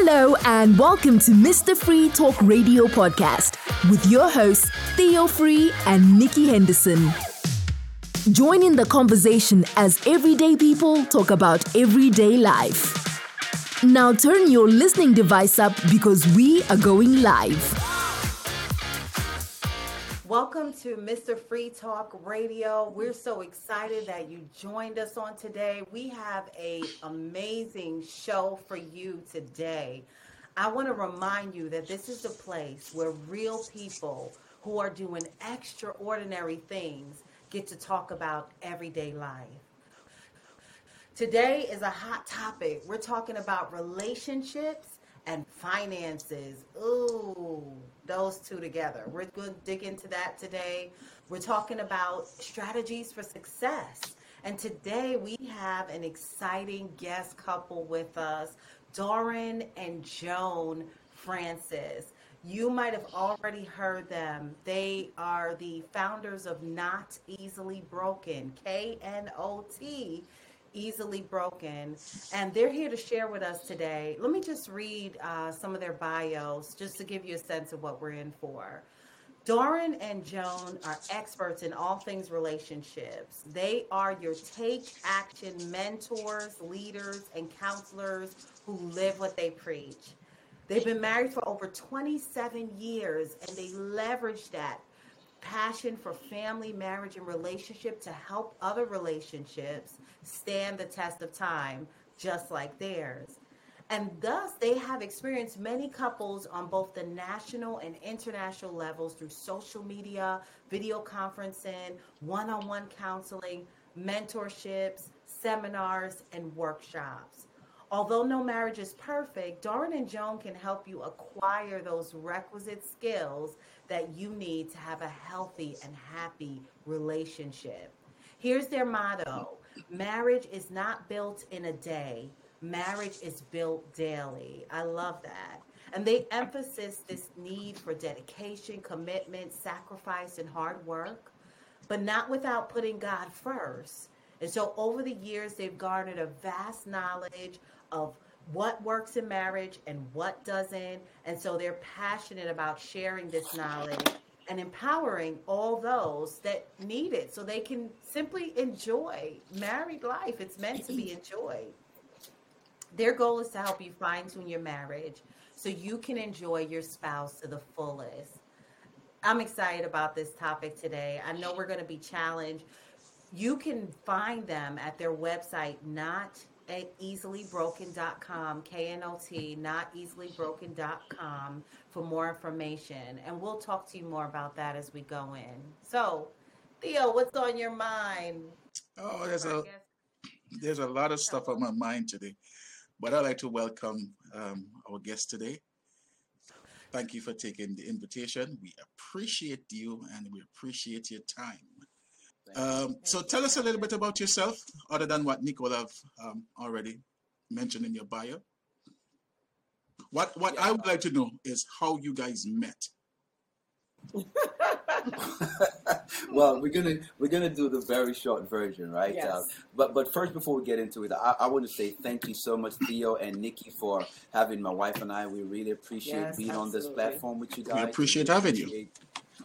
Hello, and welcome to Mr. Free Talk Radio Podcast with your hosts, Theo Free and Nikki Henderson. Join in the conversation as everyday people talk about everyday life. Now turn your listening device up because we are going live. Welcome to Mr. Free Talk Radio. We're so excited that you joined us on today. We have a amazing show for you today. I want to remind you that this is a place where real people who are doing extraordinary things get to talk about everyday life. Today is a hot topic. We're talking about relationships and finances. Ooh, those two together. We're going to dig into that today. We're talking about strategies for success. And today we have an exciting guest couple with us, Doran and Joan Francis. You might have already heard them. They are the founders of Not Easily Broken, K N O T easily broken. And they're here to share with us today. Let me just read uh, some of their bios just to give you a sense of what we're in for. Doran and Joan are experts in all things relationships. They are your take action mentors, leaders, and counselors who live what they preach. They've been married for over 27 years and they leverage that passion for family, marriage, and relationship to help other relationships stand the test of time, just like theirs. And thus, they have experienced many couples on both the national and international levels through social media, video conferencing, one on one counseling, mentorships, seminars, and workshops. Although no marriage is perfect, Doran and Joan can help you acquire those requisite skills that you need to have a healthy and happy relationship. Here's their motto marriage is not built in a day, marriage is built daily. I love that. And they emphasize this need for dedication, commitment, sacrifice, and hard work, but not without putting God first. And so over the years, they've garnered a vast knowledge of what works in marriage and what doesn't. And so they're passionate about sharing this knowledge and empowering all those that need it so they can simply enjoy married life. It's meant to be enjoyed. Their goal is to help you fine tune your marriage so you can enjoy your spouse to the fullest. I'm excited about this topic today. I know we're going to be challenged. You can find them at their website, not easilybroken.com, K-N-O-T, not easilybroken.com for more information. And we'll talk to you more about that as we go in. So, Theo, what's on your mind? Oh, there's a there's a lot of stuff on my mind today, but I'd like to welcome um, our guest today. Thank you for taking the invitation. We appreciate you and we appreciate your time. Um, so tell us a little bit about yourself, other than what Nick would have um, already mentioned in your bio. What what yeah. I would like to know is how you guys met. well, we're gonna we're gonna do the very short version, right? Yes. Uh, but but first, before we get into it, I, I, want to say thank you so much, Theo and Nikki, for having my wife and I. We really appreciate yes, being absolutely. on this platform with you guys. We appreciate we having you.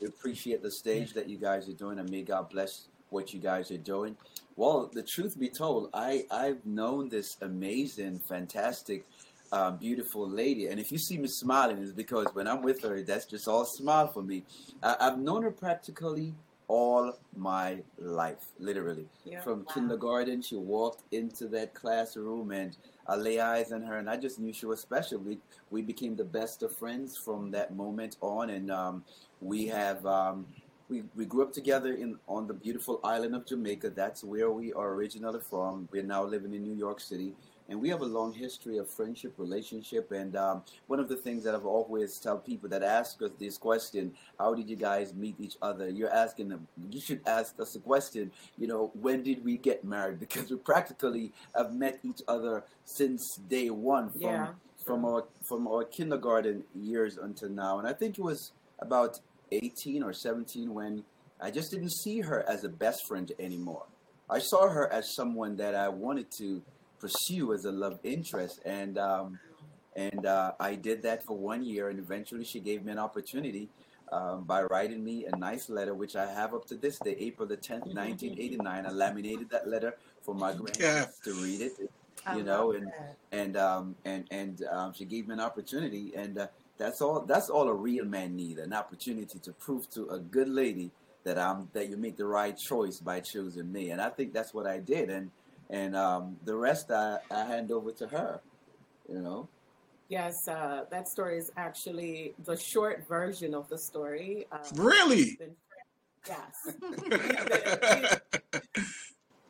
We appreciate the stage that you guys are doing, and may God bless what you guys are doing. Well, the truth be told, I I've known this amazing, fantastic uh, beautiful lady. And if you see me smiling, it's because when I'm with her, that's just all smile for me. I, have known her practically all my life, literally. Yeah, From wow. kindergarten, she walked into that classroom and I lay eyes on her, and I just knew she was special. We we became the best of friends from that moment on, and um, we have. Um, we, we grew up together in on the beautiful island of Jamaica. That's where we are originally from. We're now living in New York City and we have a long history of friendship, relationship, and um, one of the things that I've always tell people that ask us this question: How did you guys meet each other? You're asking them. You should ask us a question. You know, when did we get married? Because we practically have met each other since day one from yeah. from our from our kindergarten years until now, and I think it was about 18 or 17 when I just didn't see her as a best friend anymore. I saw her as someone that I wanted to pursue as a love interest. And um, And uh, I did that for one year, and eventually she gave me an opportunity um, by writing me a nice letter, which I have up to this day, April the 10th, 1989. I laminated that letter for my grandkids Yeah. to read it, you know, and and um, and and um, she gave me an opportunity, and uh, that's all. That's all a real man need: an opportunity to prove to a good lady that I'm that you make the right choice by choosing me. And I think that's what I did, and and um, the rest I, I hand over to her. You know. Yes, uh, that story is actually the short version of the story. Um, Really? been- yes.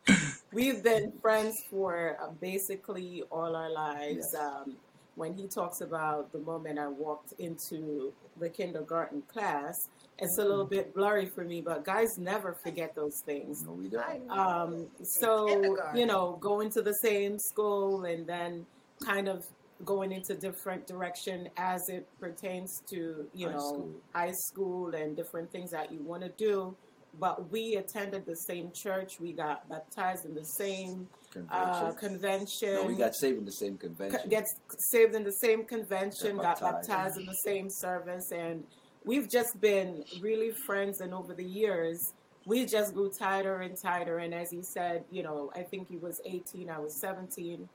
We've been friends for uh, basically all our lives. Yes. Um, when he talks about the moment I walked into the kindergarten class, it's a little bit blurry for me, but guys never forget those things. No, we don't. Um, so, you know, going to the same school and then kind of going into different direction as it pertains to, you High know, school. high school and different things that you want to do. But we attended the same church. We got baptized in the same uh, Convention. convention. no, we got saved in the same co- convention. gets saved in the same convention, Got got baptized. baptized in the same service, and we've just been really friends. And over the years, we just grew tighter and tighter. And as he said, you know, I think he was 18, I was 17,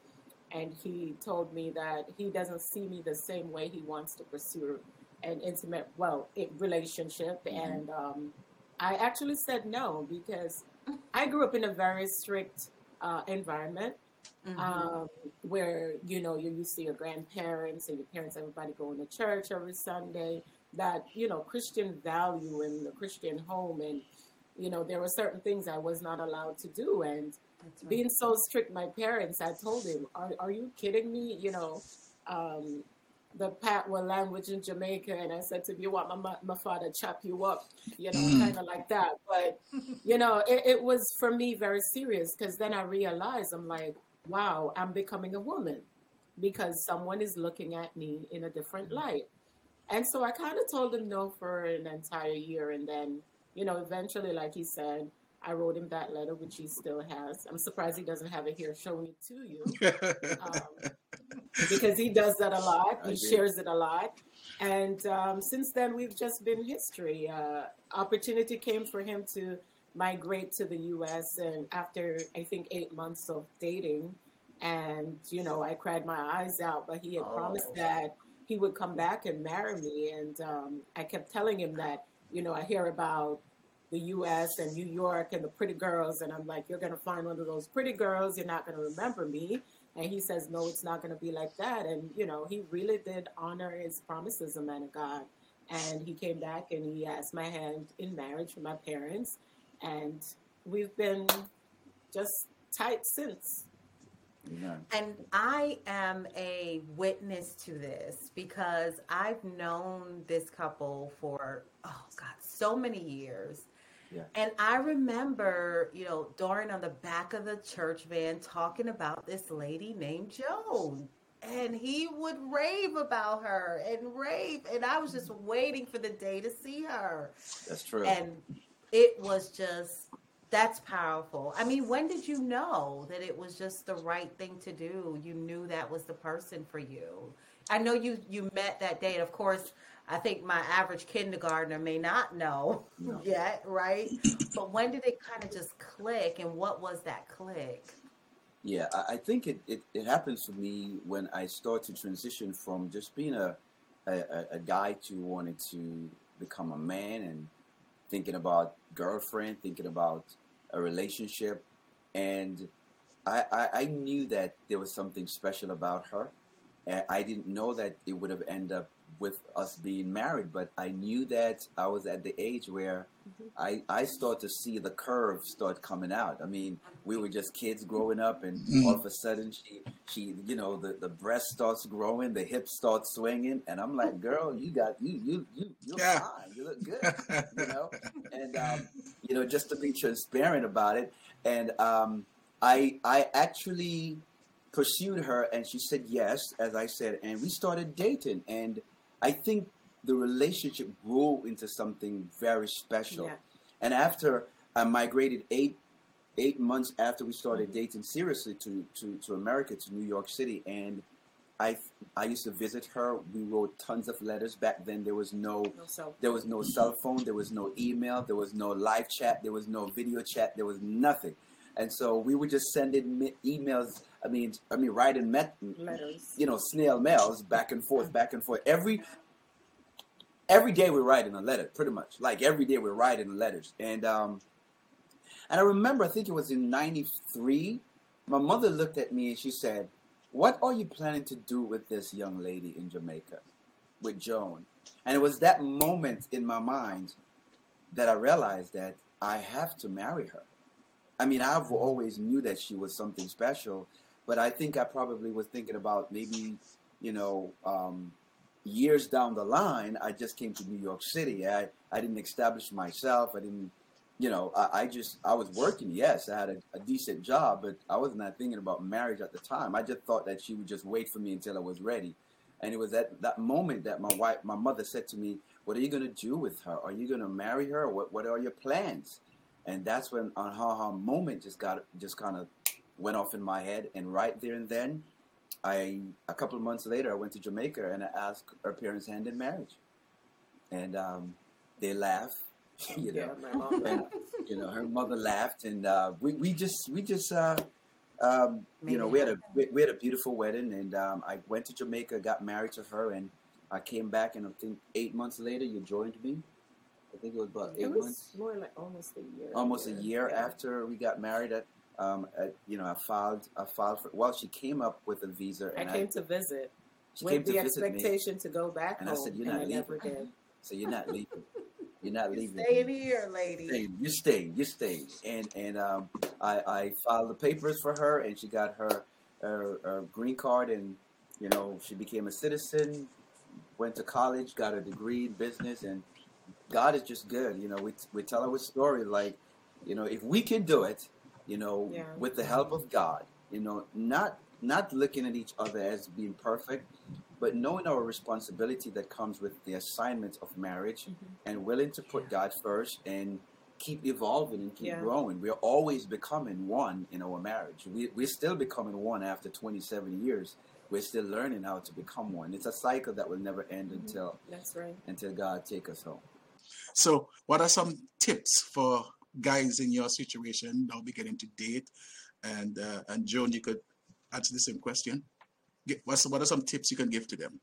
and he told me that he doesn't see me the same way he wants to pursue an intimate, well, relationship. Mhm. And um, I actually said no because I grew up in a very strict uh, environment Mhm. um, where you know you're used to your grandparents and your parents, everybody going to church every Sunday. That you know Christian value in the Christian home, and you know there were certain things I was not allowed to do, and right. being so strict, my parents, I told him, "Are are you kidding me?" You know. Um, the Patwa language in Jamaica, and I said to him, "You want my my father chop you up?" You know, Mm. kind of like that. But you know, it, it was for me very serious because then I realized I'm like, wow, I'm becoming a woman because someone is looking at me in a different light. And so I kind of told him no for an entire year. And then, you know, eventually, like he said, I wrote him that letter, which he still has. I'm surprised he doesn't have it here showing it to you um, because he does that a lot. He shares it a lot. And um, since then, we've just been history. Uh, opportunity came for him to migrate to the U.S. And after, I think, eight months of dating, and, you know, I cried my eyes out, but he had promised Oh. that he would come back and marry me. And um, I kept telling him that, you know, I hear about the U.S. and New York and the pretty girls, and I'm like, you're gonna find one of those pretty girls. You're not gonna remember me. And he says, no, it's not gonna be like that. And you know, he really did honor his promises, a man of God. And he came back and he asked my hand in marriage with my parents, and we've been just tight since. Amen. And I am a witness to this because I've known this couple for, oh God, so many years. Yeah. And I remember, you know, Doran on the back of the church van talking about this lady named Joan. And he would rave about her and rave. And I was just waiting for the day to see her. That's true. And it was just that's powerful. I mean, when did you know that it was just the right thing to do? You knew that was the person for you. I know you you met that day, and of course, I think my average kindergartner may not know No. yet, right? but when did it kind of just click, and what was that click? Yeah, I, I think it, it, it happens for me when I start to transition from just being a, a, a- a guy to wanting to become a man and thinking about girlfriend, thinking about a relationship. And I, I, I knew that there was something special about her. I didn't know that it would have ended up with us being married, but I knew that I was at the age where I, I start to see the curve start coming out. I mean, we were just kids growing up, and Mm. all of a sudden, she, she, you know, the, the breast starts growing, the hips start swinging, and I'm like, girl, you got you, you, you, you're Yeah. fine, you look good, you know, and um, you know, just to be transparent about it, and um, I, I actually pursued her, and she said yes, as I said, and we started dating, and I think the relationship grew into something very special. Yeah. And after I migrated eight eight months after we started mm-hmm. dating seriously to, to, to America, to New York City, and I I used to visit her. We wrote tons of letters back then. There was no, No there was no cell phone. There was no email. There was no live chat. There was no video chat. There was nothing. And so we were just sending me- emails. I mean, I mean, writing met, Letters. you know, snail mails back and forth, back and forth. Every every day we're writing a letter, pretty much. Like every day we're writing letters. And um, and I remember, I think it was in '93. My mother looked at me and she said, "What are you planning to do with this young lady in Jamaica, with Joan?" And it was that moment in my mind that I realized that I have to marry her. I mean, I've always knew that she was something special, but I think I probably was thinking about maybe, you know, um, years down the line. I just came to New York City. I, I didn't establish myself. I didn't, you know, I, I just I was working. Yes, I had a, a decent job, but I was not thinking about marriage at the time. I just thought that she would just wait for me until I was ready. And it was at that moment that my wife, my mother said to me, "What are you going to do with her? Are you going to marry her? What What are your plans?" And that's when on ha ha moment just got just kind of went off in my head. And right there and then, I a couple of months later, I went to Jamaica and I asked her parents' hand in marriage, and um, they laughed, you know, Yeah, and you know her mother laughed, and uh, we we just we just. Uh, um, you know, we had a we, we had a beautiful wedding, and um, I went to Jamaica, got married to her, and I came back, and I think eight months later, you joined me. I think it was about eight It was months, more like almost a year. almost a year Yeah. after we got married. At, um, at, you know, I filed, I filed for. Well, she came up with a visa, I came to visit she with came to the visit me. expectation to go back And I said, "You're not I leaving." So you're not leaving. You're not You're leaving. staying here, lady. staying. You staying. You staying. And and um, I, I filed the papers for her, and she got her, her her green card, and you know she became a citizen. Went to college, got a degree in business, and God is just good. You know, we we tell our story like, you know, if we can do it, you know, Yeah. with the help of God, you know, not not looking at each other as being perfect, but knowing our responsibility that comes with the assignment of marriage Mhm. and willing to put God first and keep evolving and keep Yeah. growing. We're always becoming one in our marriage. We, we're still becoming one after 27 years. We're still learning how to become one. It's a cycle that will never end Mhm. until That's right. until God take us home. So, what are some tips for guys in your situation now beginning to date? And uh, and Joan, you could answer the same question. What's, what are some tips you can give to them?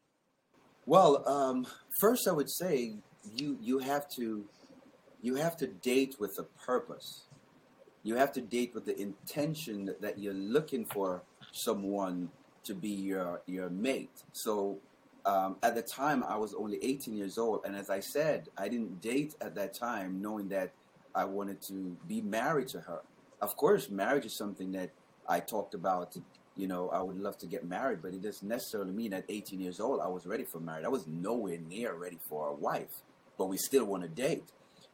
Well, um, first I would say you you have to you have to date with a purpose. You have to date with the intention that you're looking for someone to be your your mate. So um, at the time I was only 18 years old, and as I said, I didn't date at that time, knowing that I wanted to be married to her. Of course, marriage is something that I talked about you know, I would love to get married, but it doesn't necessarily mean at 18 years old I was ready for marriage. I was nowhere near ready for a wife, but we still want to date.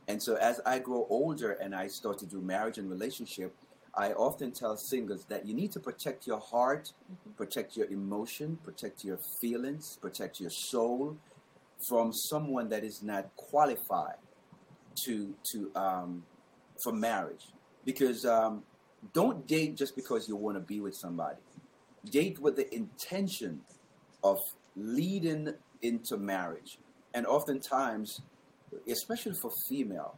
And so as I grow older and I start to do marriage and relationship, I often tell singles that you need to protect your heart, protect your emotion, protect your feelings, protect your soul from someone that is not qualified to to um, for marriage. Because um, don't date just because you want to be with somebody. Date with the intention of leading into marriage. And oftentimes, especially for female,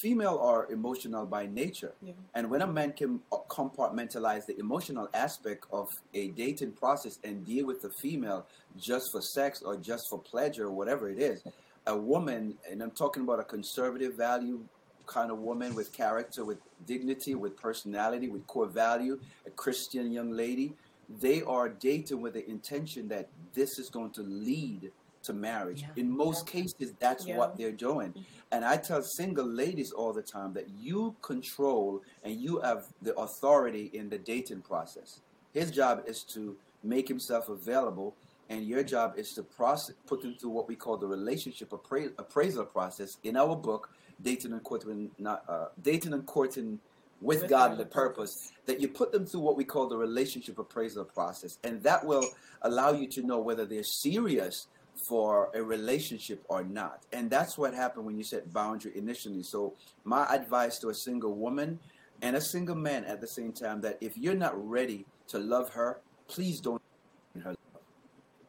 female are emotional by nature. Yeah. And when a man can compartmentalize the emotional aspect of a dating process and deal with the female just for sex or just for pleasure or whatever it is, a woman, and I'm talking about a conservative value kind of woman with character, with dignity, with personality, with core value, a Christian young lady, they are dating with the intention that this is going to lead to marriage. Yeah. In most cases, that's Yeah. what they're doing. And I tell single ladies all the time that you control and you have the authority in the dating process. His job is to make himself available, and your job is to process, put them through what we call the relationship appra- appraisal process. In our book, dating and courting, not uh, dating and courting with, With godly purpose. That you put them through what we call the relationship appraisal process, and that will allow you to know whether they're serious for a relationship or not. And that's what happened when you set boundary initially. So my advice to a single woman and a single man at the same time that if you're not ready to love her, please don't her love.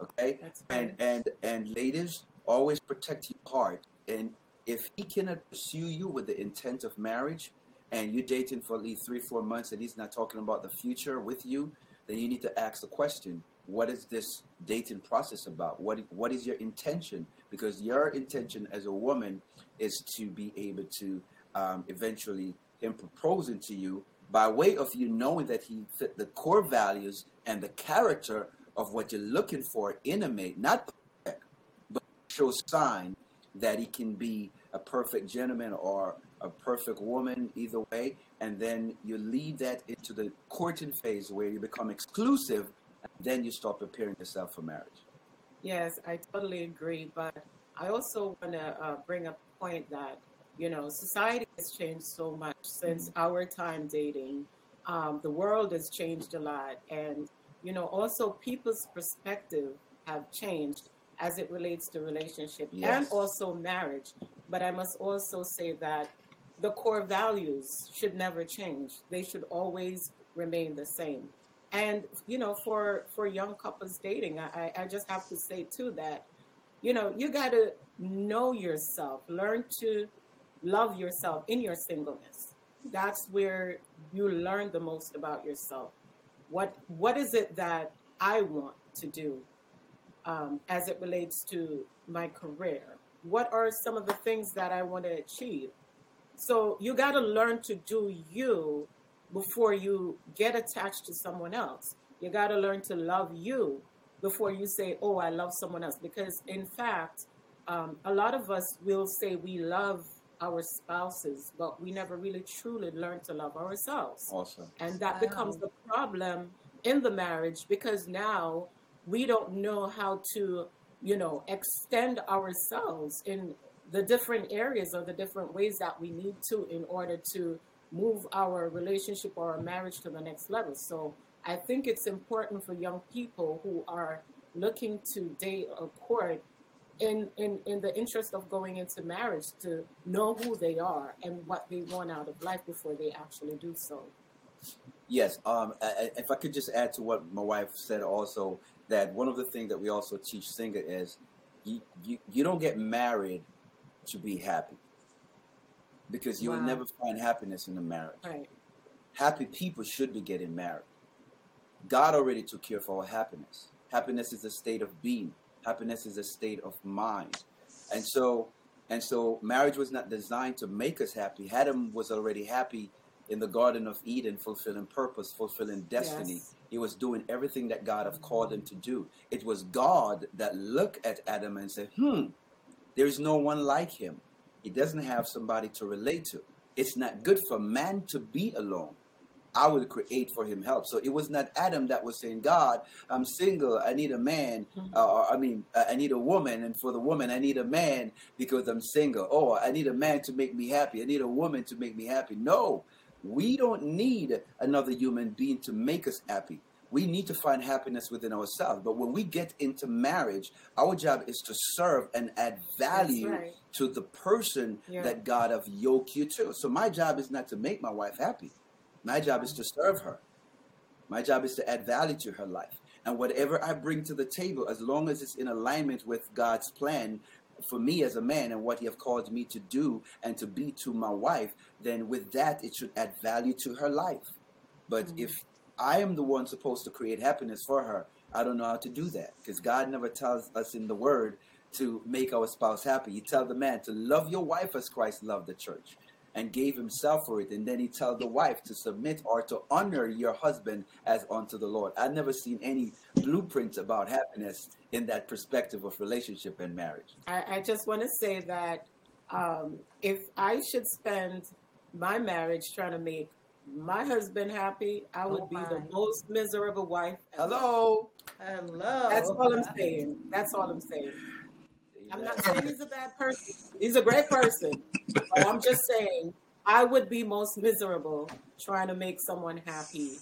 Okay, and and and ladies, always protect your heart. And if he cannot pursue you with the intent of marriage, and you're dating for at least three, four months, and he's not talking about the future with you, then you need to ask the question: What is this dating process about? What what is your intention? Because your intention as a woman is to be able to um, eventually him proposing to you by way of you knowing that he fit the core values and the character of what you're looking for in a mate, not perfect, but show sign that he can be a perfect gentleman or a perfect woman, either way. And then you lead that into the courting phase where you become exclusive, then you start preparing yourself for marriage. Yes, I totally agree. But I also want to uh, bring up a point that, you know, society has changed so much since our time dating. Um, the world has changed a lot. And, you know, also people's perspective have changed as it relates to relationship and also marriage. But I must also say that the core values should never change. They should always remain the same. And you know, for for young couples dating, I, I just have to say too that, you know, you got to know yourself, learn to love yourself in your singleness. That's where you learn the most about yourself. What what is it that I want to do um, as it relates to my career? What are some of the things that I want to achieve? So you got to learn to do you before you get attached to someone else. You got to learn to love you before you say, "Oh, I love someone else." Because in fact, um, a lot of us will say we love our spouses, but we never really truly learn to love ourselves Awesome. and that Wow. becomes the problem in the marriage because now we don't know how to you know extend ourselves in the different areas or the different ways that we need to in order to move our relationship or our marriage to the next level so i think it's important for young people who are looking to date or court in, in, in the interest of going into marriage to know who they are and what they want out of life before they actually do so Yes. Um, if I could just add to what my wife said also, that one of the things that we also teach Singer is you, you, you don't get married to be happy because you will never find happiness in a marriage. right Happy people should be getting married. God already took care of our happiness. Happiness is a state of being. Happiness is a state of mind. And so and so marriage was not designed to make us happy. Adam was already happy in the Garden of Eden, fulfilling purpose, fulfilling destiny. Yes. He was doing everything that God have called him to do. It was God that looked at Adam and said, Hmm, there is no one like him. He doesn't have somebody to relate to. It's not good for man to be alone. I will create for him help. So it was not Adam that was saying, God, I'm single. I need a man. Uh, or, I mean, uh, I need a woman. And for the woman, I need a man because I'm single. Oh, I need a man to make me happy. I need a woman to make me happy. No, we don't need another human being to make us happy. We need to find happiness within ourselves. But when we get into marriage, our job is to serve and add value right. to the person Yeah. that God have yoked you to. So my job is not to make my wife happy. My job is to serve her. My job is to add value to her life. And whatever I bring to the table, as long as it's in alignment with God's plan for me as a man and what He have called me to do and to be to my wife, then with that it should add value to her life. But mm. if I am the one supposed to create happiness for her, I don't know how to do that because God never tells us in the Word to make our spouse happy. He tells the man to love your wife as Christ loved the church and gave himself for it. And then he tells the wife to submit or to honor your husband as unto the Lord. I've never seen any blueprints about happiness in that perspective of relationship and marriage. I, I just want to say that um, if I should spend my marriage trying to make my husband happy, I would Oh be the most miserable wife. ever. Hello. Hello. That's all I'm saying. That's all I'm saying. I'm not saying he's a bad person. He's a great person. But I'm just saying I would be most miserable trying to make someone happy.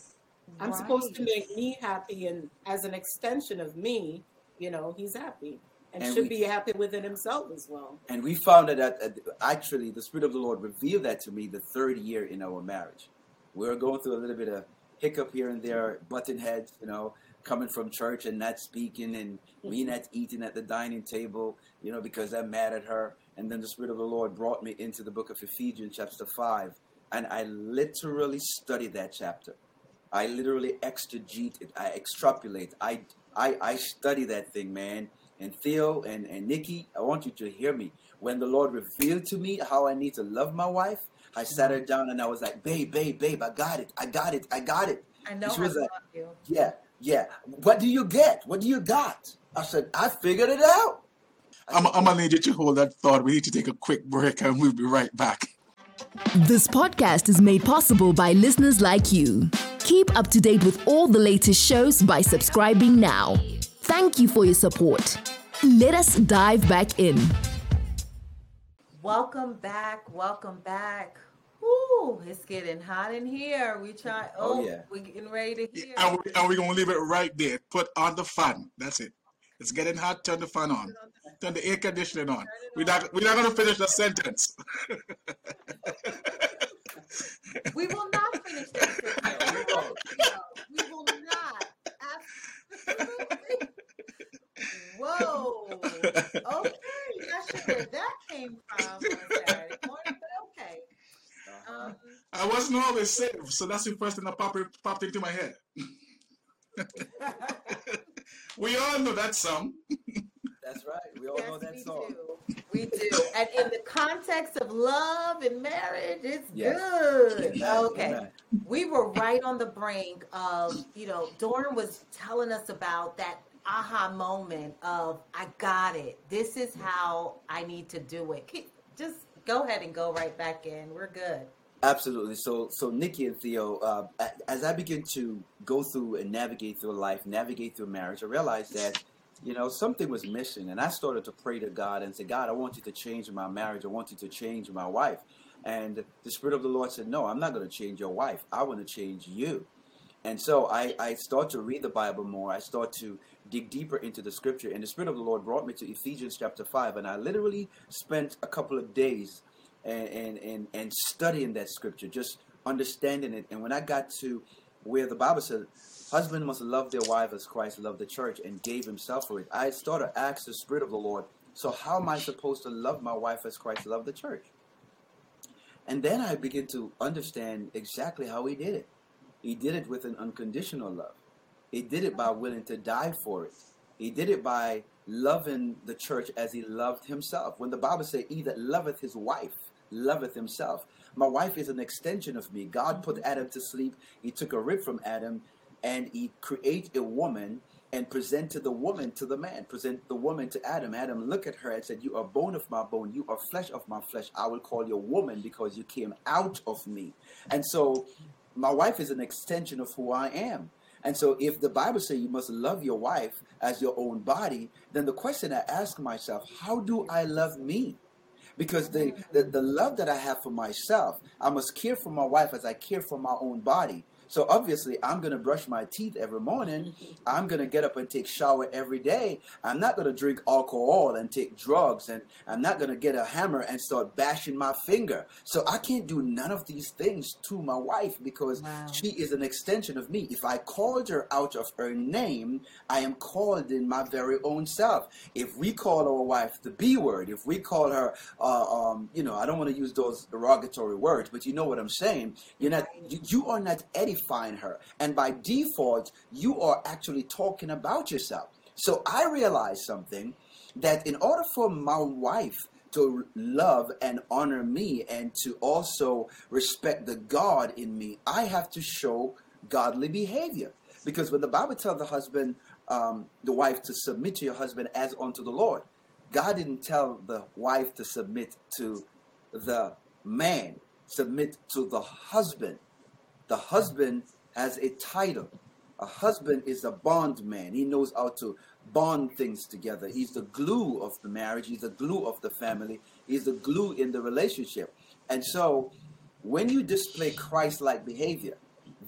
I'm supposed to make me happy, and as an extension of me, you know, he's happy and, And should we- be happy within himself as well. And we found that at, at- actually the Spirit of the Lord revealed that to me the third year in our marriage. We were going through a little bit of hiccup here and there, button heads, you know, coming from church and not speaking and me mm-hmm. not eating at the dining table, you know, because I'm mad at her. And then the Spirit of the Lord brought me into the book of Ephesians, chapter 5. And I literally studied that chapter. I literally exegete it. I extrapolate. I, I, I study that thing, man. And Theo and, and Nikki, I want you to hear me. When the Lord revealed to me how I need to love my wife, I sat her down and I was like, babe, babe, babe, I got it. I got it. I got it. I know. she was I like, love you. yeah, yeah. What do you get? What do you got? I said, I figured it out. I I'm, I'm gonna need you to hold that thought. We need to take a quick break and we'll be right back. This podcast is made possible by listeners like you. Keep up to date with all the latest shows by subscribing now. Thank you for your support. Let us dive back in. Welcome back. Welcome back. Woo, it's getting hot in here. We try. Oh, Oh, yeah. we're getting ready to hear. And, we, and we're gonna leave it right there. Put on the fan. That's it. It's getting hot. Turn the fan on. Turn the air conditioning on. We're not. We're not gonna finish the sentence. We will not finish this. video. We will not. Absolutely. Whoa. Okay. Not sure where that came from on Saturday morning, but okay. uh-huh. Um, I wasn't always safe, so that's the first thing that popped, popped into my head. we all know that song. That's right. We all know that we song. do. We do. And in the context of love and marriage, it's Yes. good. Amen, Okay. amen. we were right on the brink of, you know, Doran was telling us about that aha moment of, I got it. This is how I need to do it. Just go ahead and go right back in. We're good. Absolutely. So, so Nikki and Theo, uh, as I begin to go through and navigate through life, navigate through marriage, I realized that, you know, something was missing, and I started to pray to God and say, God, I want you to change my marriage. I want you to change my wife. And the Spirit of the Lord said, No, I'm not going to change your wife. I want to change you. And so I, I start to read the Bible more. I start to dig deeper into the scripture. And the Spirit of the Lord brought me to Ephesians chapter 5. And I literally spent a couple of days and, and, and, studying that scripture, just understanding it. And when I got to where the Bible says, husband must love their wife as Christ loved the church and gave himself for it, I started to ask the Spirit of the Lord, so how am I supposed to love my wife as Christ loved the church? And then I begin to understand exactly how he did it. He did it with an unconditional love. He did it by willing to die for it. He did it by loving the church as he loved himself. When the Bible says, He that loveth his wife loveth himself. My wife is an extension of me. God put mm-hmm. Adam to sleep. He took a rib from Adam and he created a woman and presented the woman to the man, present the woman to Adam. Adam looked at her and said, You are bone of my bone, you are flesh of my flesh. I will call you woman because you came out of me. And so my wife is an extension of who I am. And so if the Bible says you must love your wife as your own body, then the question I ask myself, how do I love me? Because the, the, the love that I have for myself, I must care for my wife as I care for my own body. So obviously, I'm going to brush my teeth every morning. I'm going to get up and take shower every day. I'm not going to drink alcohol and take drugs, and I'm not going to get a hammer and start bashing my finger. So I can't do none of these things to my wife because Wow. she is an extension of me. If I called her out of her name, I am called in my very own self. If we call our wife the B word, if we call her, uh, um, you know, I don't want to use those derogatory words, but you know what I'm saying. You're not, you, you are not edifying her, and by default, you are actually talking about yourself. So I realized something that in order for my wife to love and honor me and to also respect the God in me, I have to show godly behavior. Because when the Bible tells the husband, um, the wife to submit to your husband as unto the Lord, God didn't tell the wife to submit to the man, submit to the husband. The husband has a title. A husband is a bondman. He knows how to bond things together. He's the glue of the marriage. He's the glue of the family. He's the glue in the relationship. And so, when you display Christ-like behavior,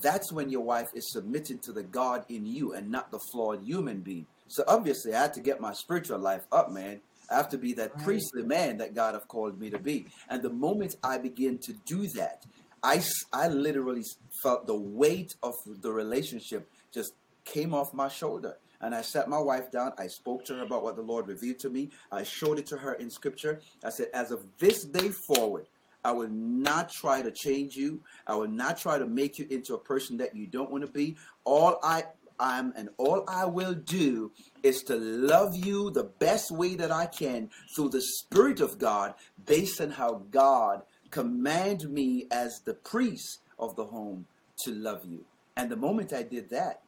that's when your wife is submitting to the God in you and not the flawed human being. So obviously, I had to get my spiritual life up, man. I have to be that Right. priestly man that God have called me to be. And the moment I begin to do that, I, I literally felt the weight of the relationship just came off my shoulder. And I sat my wife down. I spoke to her about what the Lord revealed to me. I showed it to her in scripture. I said, as of this day forward, I will not try to change you. I will not try to make you into a person that you don't want to be. All I am and all I will do is to love you the best way that I can through the Spirit of God, based on how God command me as the priest of the home to love you. And the moment I did that,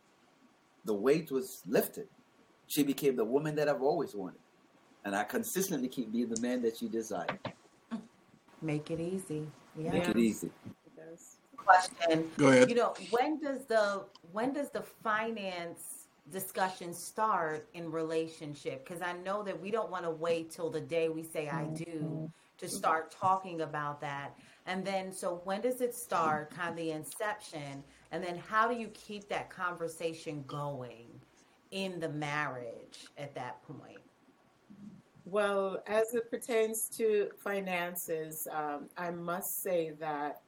the weight was lifted. She became the woman that I've always wanted. And I consistently keep being the man that you desire. Make it easy. Yeah. Make it easy. Question. Go ahead. You know, when does the when does the finance discussion start in relationship? Because I know that we don't want to wait till the day we say I do mm-hmm. To start talking about that. And then, so when does it start, kind of the inception? And then, how do you keep that conversation going in the marriage at that point? Well, as it pertains to finances, um, I must say that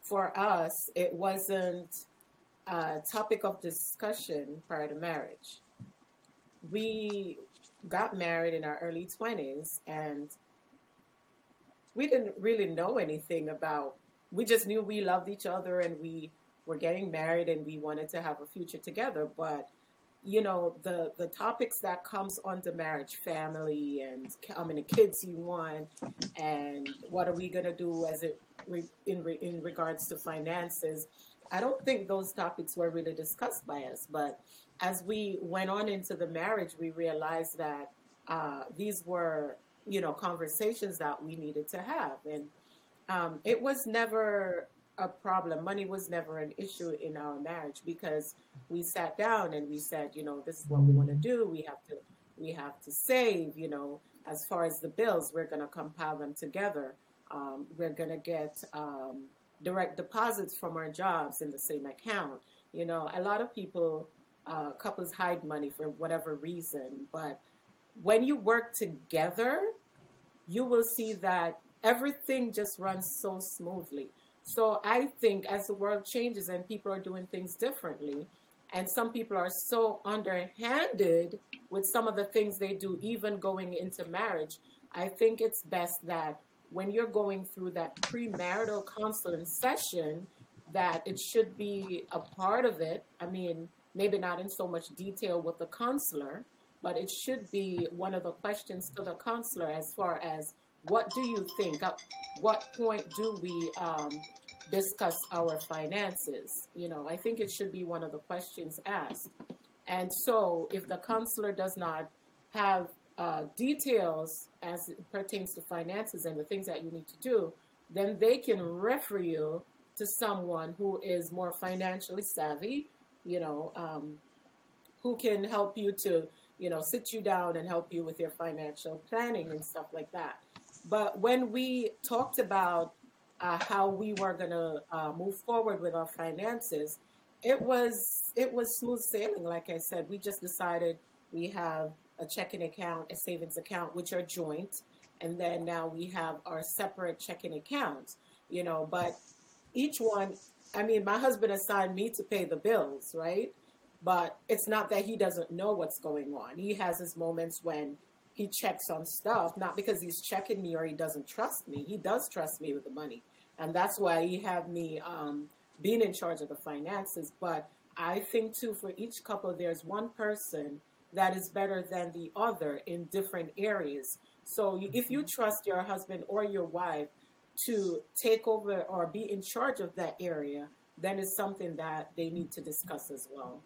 for us, it wasn't a topic of discussion prior to marriage. We got married in our early 20s, and we didn't really know anything about we just knew we loved each other and we were getting married and we wanted to have a future together. But you know the the topics that comes onto marriage family and how many kids you want and what are we going to do as it in in regards to finances i don't think those topics were really discussed by us. But as we went on into the marriage we realized that uh, these were you know, conversations that we needed to have. And um, it was never a problem. Money was never an issue in our marriage because we sat down and we said, you know, this is what we want to do. We have to, we have to save. You know, as far as the bills, we're going to compile them together. Um, we're going to get um, direct deposits from our jobs in the same account. You know, a lot of people, uh, couples hide money for whatever reason, but when you work together, you will see that everything just runs so smoothly. So I think as the world changes and people are doing things differently, and some people are so underhanded with some of the things they do, even going into marriage, I think it's best that when you're going through that premarital counseling session, that it should be a part of it. I mean, maybe not in so much detail with the counselor, but it should be one of the questions to the counselor as far as what do you think? At what point do we um, discuss our finances? You know, I think it should be one of the questions asked. And so, if the counselor does not have uh, details as it pertains to finances and the things that you need to do, then they can refer you to someone who is more financially savvy, you know, um, who can help you to you know, sit you down and help you with your financial planning and stuff like that. But when we talked about uh, how we were going to uh, move forward with our finances, it was it was smooth sailing. Like I said, we just decided we have a checking account, a savings account, which are joint, and then now we have our separate checking accounts. You know, but each one. I mean, my husband assigned me to pay the bills, right? But it's not that he doesn't know what's going on. He has his moments when he checks on stuff, not because he's checking me or he doesn't trust me. He does trust me with the money. And that's why he had me um, being in charge of the finances. But I think too, for each couple, there's one person that is better than the other in different areas. So if you trust your husband or your wife to take over or be in charge of that area, then it's something that they need to discuss as well.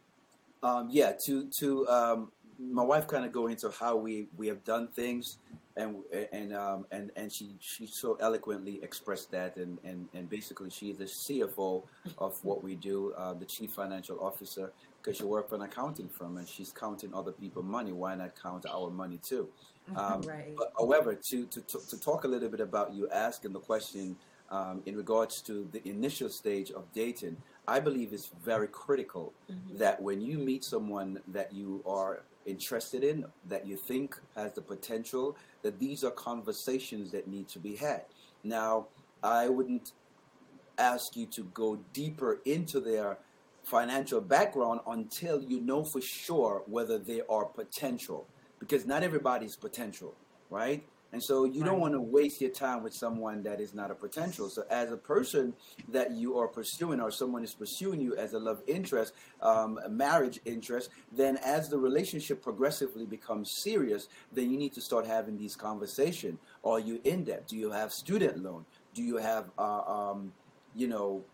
Um, yeah, to to um, my wife kind of go into how we, we have done things, and and um, and and she she so eloquently expressed that, and and, and basically she's the CFO of what we do, uh, the chief financial officer, because she works for an accounting firm and she's counting other people's money. Why not count our money too? Um, right. But however, to, to to talk a little bit about you asking the question um, in regards to the initial stage of dating, I believe it's very critical mm-hmm. that when you meet someone that you are interested in, that you think has the potential, that these are conversations that need to be had. Now, I wouldn't ask you to go deeper into their financial background until you know for sure whether they are potential because not everybody's potential right and so you don't want to waste your time with someone that is not a potential. So as a person that you are pursuing or someone is pursuing you as a love interest, um, a marriage interest, then as the relationship progressively becomes serious, then you need to start having these conversations. Are you in debt? Do you have student loan? Do you have, uh, um, you know,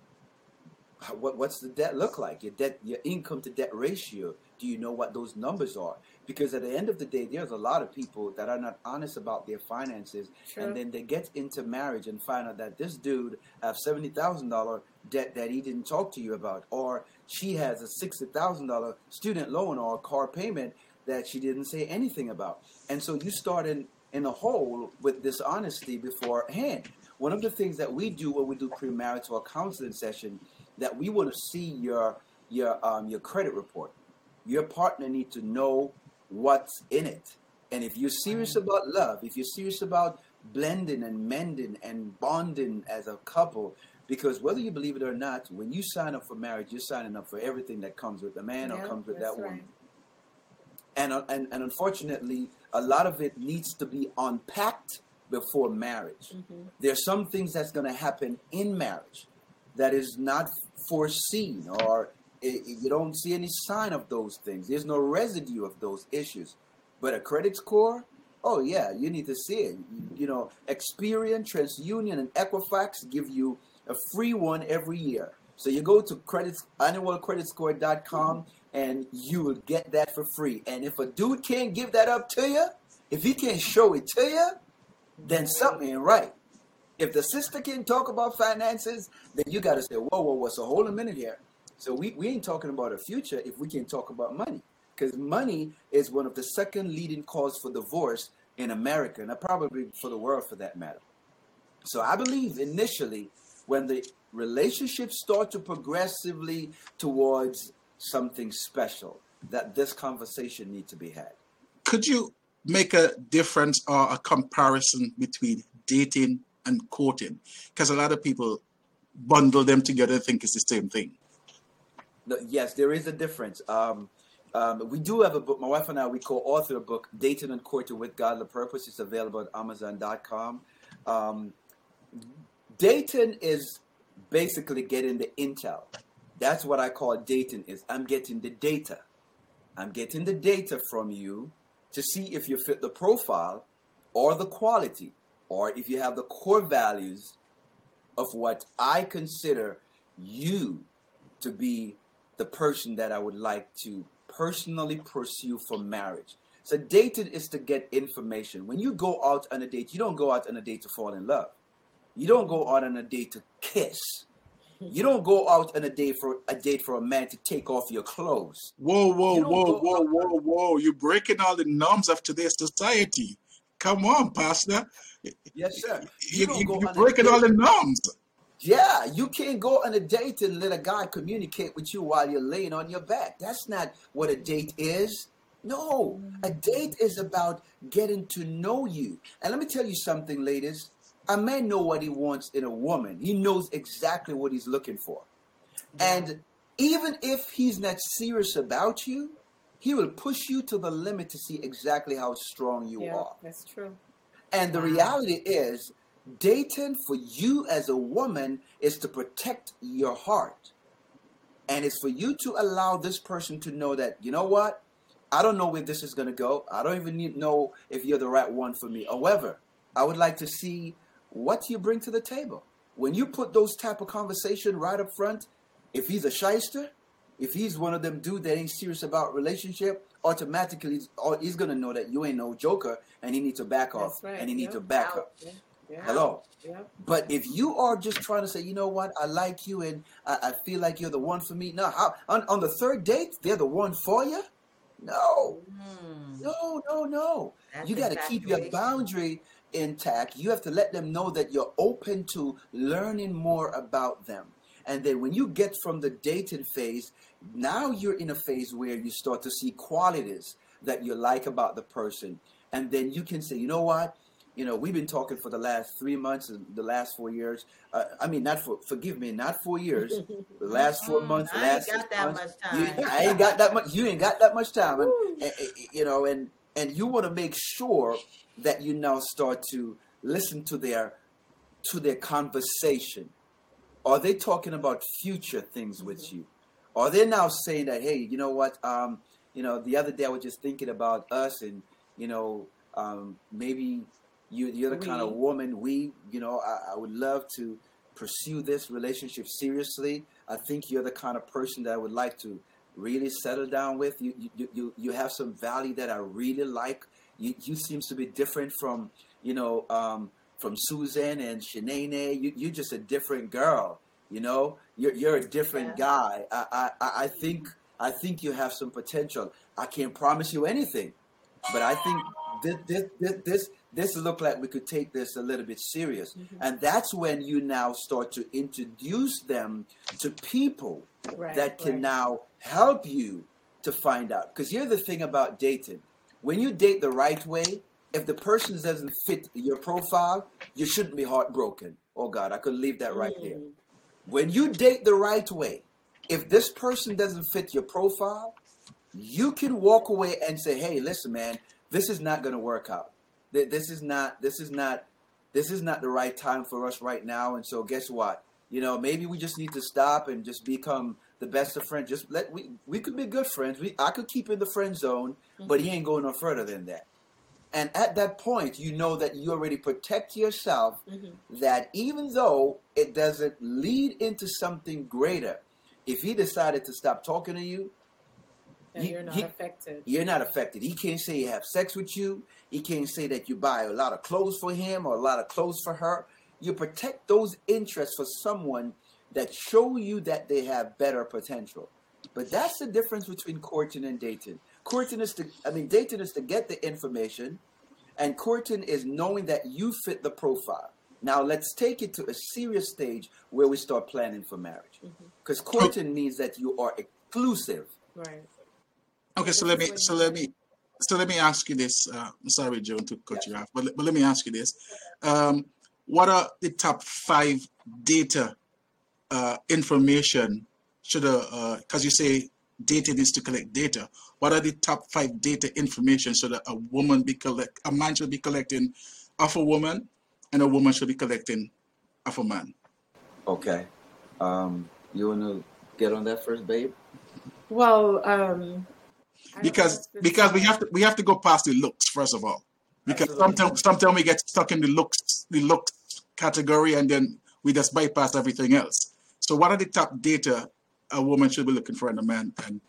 what, what's the debt look like? Your debt, your income to debt ratio. Do you know what those numbers are? Because at the end of the day there's a lot of people that are not honest about their finances and then they get into marriage and find out that this dude have $70000 debt that he didn't talk to you about or she has a $60000 student loan or a car payment that she didn't say anything about. And so you start in, in a hole with dishonesty beforehand. One of the things that we do when we do premarital counseling session that we want to see your your um, your credit report. Your partner needs to know what's in it. And if you're serious about love, if you're serious about blending and mending and bonding as a couple, because whether you believe it or not, when you sign up for marriage, you're signing up for everything that comes with the man or comes with that right. woman. And, uh, and, and unfortunately, a lot of it needs to be unpacked before marriage. Mm-hmm. There's some things that's going to happen in marriage that is not foreseen or it, you don't see any sign of those things. There's no residue of those issues. But a credit score, oh yeah, you need to see it. You, know, Experian, TransUnion, and Equifax give you a free one every year. So you go to credit annualcreditscore.com and you will get that for free. And if a dude can't give that up to you, if he can't show it to you, then something ain't right. If the sister can't talk about finances, then you got to say, whoa, whoa, whoa. So hold a minute here. So we, we ain't talking about a future if we can talk about money. Because money is one of the second leading cause for divorce in America, and probably for the world for that matter. So I believe initially when the relationships start to progressively towards something special, that this conversation needs to be had. Could you make a difference or a comparison between dating and courting? Because a lot of people bundle them together and think it's the same thing. Yes, there is a difference. Um, um, we do have a book. My wife and I we co-author a book, "Dating and Courting with Godly Purpose." It's available at Amazon.com. Um, dating is basically getting the intel. That's what I call dating. Is I'm getting the data. I'm getting the data from you to see if you fit the profile or the quality, or if you have the core values of what I consider you to be the person that I would like to personally pursue for marriage. So dating is to get information. When you go out on a date, you don't go out on a date to fall in love. You don't go out on a date to kiss. You don't go out on a date for a date for a man to take off your clothes. Whoa, whoa, whoa, whoa, whoa, whoa! You're breaking all the norms of today's society. Come on, Pastor. Yes, sir. You, you, you, you're breaking all the norms. Yeah, you can't go on a date and let a guy communicate with you while you're laying on your back. That's not what a date is. No, a mm. date is about getting to know you. And let me tell you something, ladies. A man know what he wants in a woman. He knows exactly what he's looking for. And even if he's not serious about you, he will push you to the limit to see exactly how strong you yeah, are. That's true. And the reality is Dating for you as a woman is to protect your heart. And it's for you to allow this person to know that, you know what? I don't know where this is going to go. I don't even need, know if you're the right one for me. However, I would like to see what you bring to the table. When you put those type of conversation right up front, if he's a shyster, if he's one of them dude that ain't serious about relationship, automatically he's, he's gonna know that you ain't no joker and he needs to back off right. and he needs yep. to back Out. up. Yeah. Yeah. Hello. Yeah. But if you are just trying to say, you know what, I like you and I, I feel like you're the one for me. No, how, on, on the third date, they're the one for you? No. Mm. No, no, no. That's you got to keep your boundary intact. You have to let them know that you're open to learning more about them. And then when you get from the dating phase, now you're in a phase where you start to see qualities that you like about the person. And then you can say, you know what? You know, we've been talking for the last three months, and the last four years. Uh, I mean, not for forgive me, not four years. The last four months, the I last ain't got that months. much time. You, I ain't got that much. You ain't got that much time, and, and- and, you know, and and you want to make sure that you now start to listen to their to their conversation. Are they talking about future things with you? Are they now saying that, hey, you know what? Um, you know, the other day I was just thinking about us, and you know, um, maybe you, you're the kind of woman we, you know, I, I would love to pursue this relationship seriously. I think you're the kind of person that I would like to really settle down with. You, you, you, you have some value that I really like. You, you seems to be different from, you know, um, from Susan and Shanae. You, you're just a different girl. You know, you're, you're a different Yeah. guy. I, I, I I think, I think you have some potential. I can't promise you anything, but I think this, this, this, this, this look like we could take this a little bit serious. And that's when you now start to introduce them to people Right, that can right. now help you to find out. Because here's the thing about dating when you date the right way, if the person doesn't fit your profile, you shouldn't be heartbroken. Oh, God, I could leave that right there. Mm. When you date the right way, if this person doesn't fit your profile, you can walk away and say, "Hey, listen, man, this is not going to work out. Th- This is not. This is not. This is not the right time for us right now." And so, guess what? You know, maybe we just need to stop and just become the best of friends. Just let we we could be good friends. We I could keep in the friend zone, but he mm-hmm. ain't going no further than that. And at that point, you know that you already protect yourself. Mm-hmm. That even though it doesn't lead into something greater, if he decided to stop talking to you, And you're not he- affected. you're not affected. He can't say you have sex with you. He can't say that you buy a lot of clothes for him or a lot of clothes for her. You protect those interests for someone that show you that they have better potential. But that's the difference between courting and dating. Courting is to, I mean, dating is to get the information, and courting is knowing that you fit the profile. Now let's take it to a serious stage where we start planning for marriage. Mm-hmm. Because courting means that you are exclusive. Right. Okay, so let me so let me so let me ask you this. Uh, I'm sorry, Joan, to cut you off, but let- but let me ask you this: um, What are the top five data uh, information should a because you say data needs to collect data? What are the top five data information so that a woman be collect a man should be collecting of a woman, and a woman should be collecting of a man? Okay. Um, you want to get on that first, babe? Well, um, I don't because because we have to we have to go past the looks first of all because Absolutely. sometimes sometimes we get stuck in the looks the looks category and then we just bypass everything else so what are the top data a woman should be looking for in a man and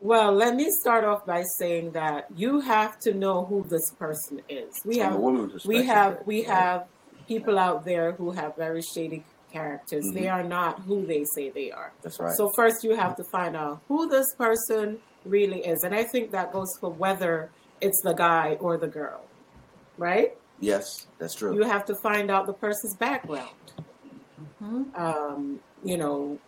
Well, let me start off by saying that you have to know who this person is. We have we have right? we have people out there who have very shady characters. They mm-hmm. are not who they say they are. That's right. So first you have to find out who this person really is. And I think that goes for whether it's the guy or the girl. Right? yes, that's true. You have to find out the person's background. Um, you know,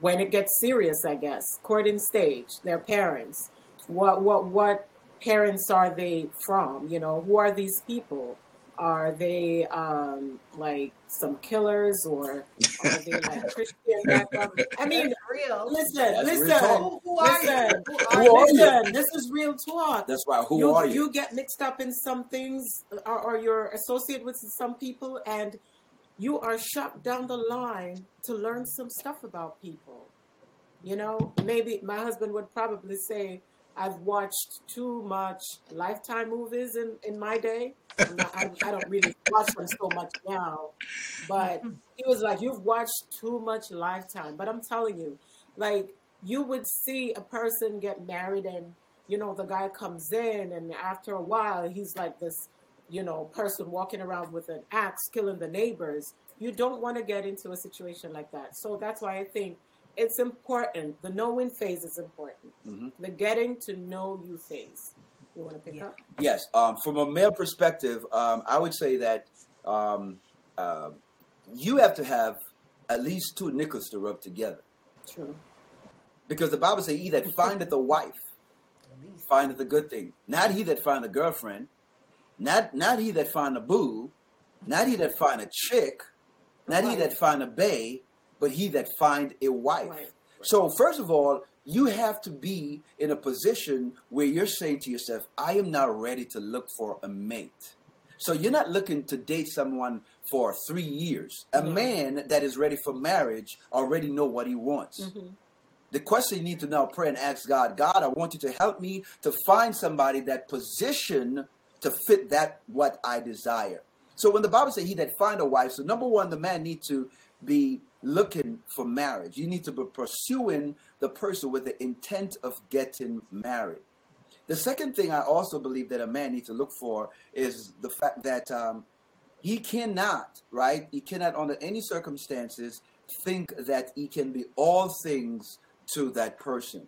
when it gets serious, I guess, courting stage, their parents. What what what parents are they from? You know, who are these people? Are they um, like some killers or are they like Christian background? I mean, real. listen, That's listen, talk. Who are you? listen, Who are you? This is real talk that's right. Who you, are you? You get mixed up in some things or, or you're associated with some people and you are shocked down the line to learn some stuff about people you know maybe my husband would probably say i've watched too much lifetime movies in, in my day. Not, I, I don't really watch them so much now but mm-hmm. he was like you've watched too much lifetime. But i'm telling you like you would see a person get married and you know the guy comes in and after a while he's like this you know person walking around with an axe killing the neighbors. You don't want to get into a situation like that. So that's why i think it's important the knowing phase is important Mhm. the getting to know you phase you want to pick Yeah. up Yes. Um, from a male perspective, um, I would say that um, uh, you have to have at least two nickels to rub together. true Because the Bible says, He that findeth a wife findeth a good thing. Not he that find a girlfriend, not not he that find a boo, Not he that find a chick, not he that find a bay, but he that find a wife. Right. So first of all, you have to be in a position where you're saying to yourself, I am now ready to look for a mate. So you're not looking to date someone for three years. A man that is ready for marriage already know what he wants. Mm-hmm. The question you need to now pray and ask God, God, I want you to help me to find somebody that position to fit that what I desire. So when the Bible says he that find a wife, so number one, the man need to be looking for marriage. You need to be pursuing the person with the intent of getting married. The second thing I also believe that a man needs to look for is the fact that um, he cannot, right? He cannot, under any circumstances, think that he can be all things to that person.